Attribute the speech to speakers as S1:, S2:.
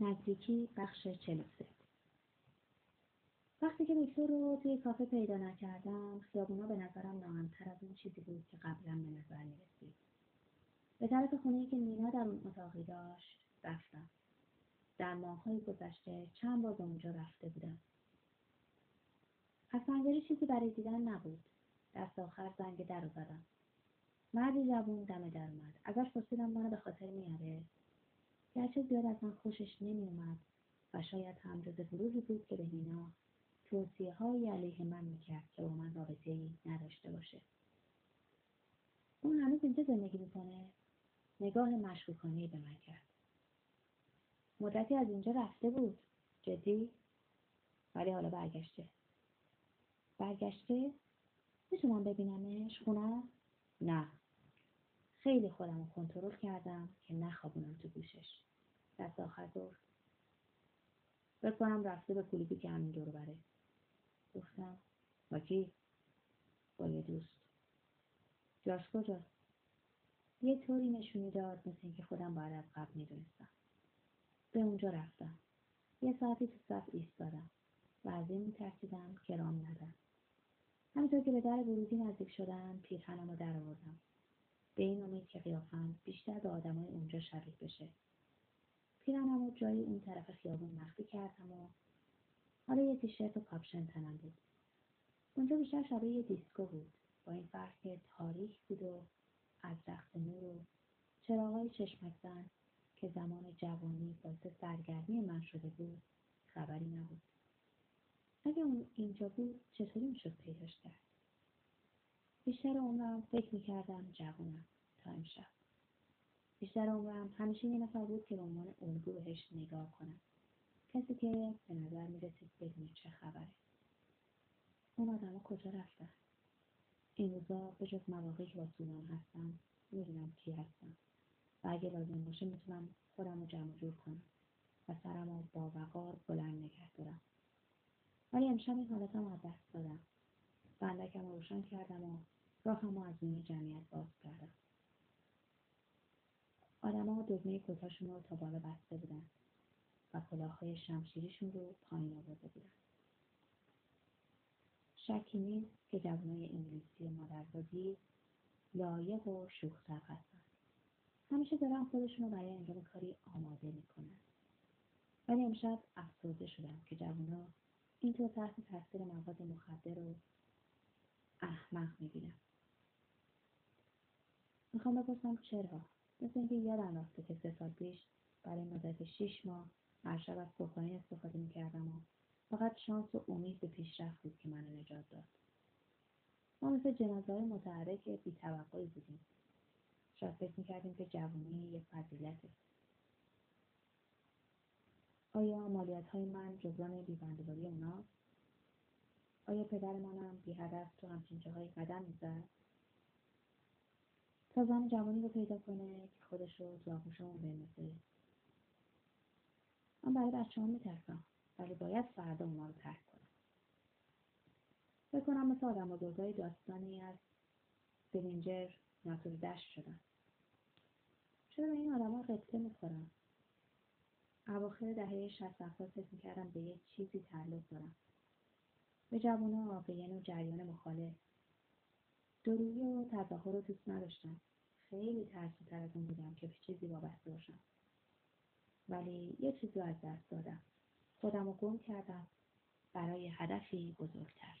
S1: نزدیکی بخش چلوسه وقتی که ویکتور رو توی کافه پیدا نکردم خیابونا به نظرم ناامتر از اون چیزی بود که قبلا به نظر می‌رسید. به طرف خونه‌ای که مینا در اون اتاقی داشت رفتم. در ماههای گذشته چند بار به اونجا رفته بودم. از پنجره چیزی برای دیدن نبود. دست آخر زنگ در زدم مردی جوون دم در اومد. ازش پرسیدم منو به خاطر میاره؟ گرچه زیاد از من خوشش نمیومد و شاید هم جز گروهی بود که به مینا توصیه های علیه من می‌کرد که با من رابطه ای نداشته باشه. اون هنوز اینجا زندگی می‌کنه. نگاه مشکوکانهای به من کرد. مدتی از اینجا رفته بود. جدی؟ ولی حالا برگشته. برگشته؟ می‌تونم ببینمش؟ خونه؟ نه. خیلی خودم رو کنترل کردم که نخوابونم تو گوشش. دست آخر گفت بکنم رفته به کلوبی که همین دور بره. گفتم با کی؟ با یه دوست. جاش کجاست یه طوری نشونی داد مثل اینکه خودم باید از قبل می‌دونستم. به اونجا رفتم. یه ساعتی تو صف ایستادم و از این میترسیدم که رام ندم. همینطور که به در ورودی نزدیک شدم پیرهنم رو در آوردم. به این امید که قیافم بیشتر به آدمای اونجا شبیه بشه. پیرهنم رو جای اون طرف خیابون مخفی کردم و حالا یه تیشرت و کاپشن تنم بود. اونجا بیشتر شبیه یه دیسکو بود. با این فرق که تاریک بود و از رقص نور و چراغای چشمک زن که زمان جوانی باعث سرگرمی من شده بود خبری نبود. اگه اون اینجا بود چطوری می‌شد پیداش کرد؟ بیشتر عمرم فکر می‌کردم جوونم تا امشب. بیشتر عمرم همیشه یه نفر بود که به عنوان الگو بهش نگاه کنم. کسی که به نظر می‌رسید بدون چه خبره. اون آدما کجا رفتن؟ این روزا به جز مواقعی که با سونان هستم می‌دونم کی هستم. و اگه لازم باشه می‌تونم خودم رو جمع جور کنم و سرم رو با وقار بلند نگه دارم. ولی امشب این حالتم از دست دادم. بندکم رو روشن کردم و راهم رو از میون جمعیت باز کردم. آدما دگمه کتاشون رو تا بالا بسته بودن و کلاههای شمشیریشون رو پایین آورده بودن. شکی نیست که جوانای انگلیسی مادرزادی لایق و شوخ هستن. همیشه دارن خودشون رو برای انجام کاری آماده می‌کنن. ولی امشب افسرده شدم که جوونا اینطور تحت تاثیر مواد مخدر و احمق می‌بینم می‌خوام بپرسم چرا؟ مثل اینکه یادم رفته که سه سال پیش برای مدت شیش ماه هر شب از کوکائین استفاده می‌کردم و فقط شانس و امید به پیشرفت بود که منو نجات داد. ما مثل جنازه های متحرک بیتوقعی بودیم. شاید فکر می‌کردیم که جوانی یه فضیلته. آیا مالیت های من جبران بیبندواری اوناست آیا پدر منم بی هدف تو همچین جاهایی قدم می‌زد؟ تا زن جوانی رو پیدا کنه که خودش رو تو آغوشمون بندازه. من برای بچه هم میترسم ولی باید فردا اونا رو ترک کنم. بکنم مثل آدم بزرگای داستانی از سلینجر ناتور دشت شدن. چرا به این آدما قصه می‌خورم اواخر دهه شست هفتاد فکر می‌کردم به یه چیزی تعلق دارم به جوونا به یه نوع جریان مخالف. درویی و تظاهر رو دوست نداشتم. خیلی ترسوتر از اون بودم که به چیزی وابسته باشم. ولی یه چیزی از دست دادم. خودم رو گم کردم. برای هدفی بزرگتر.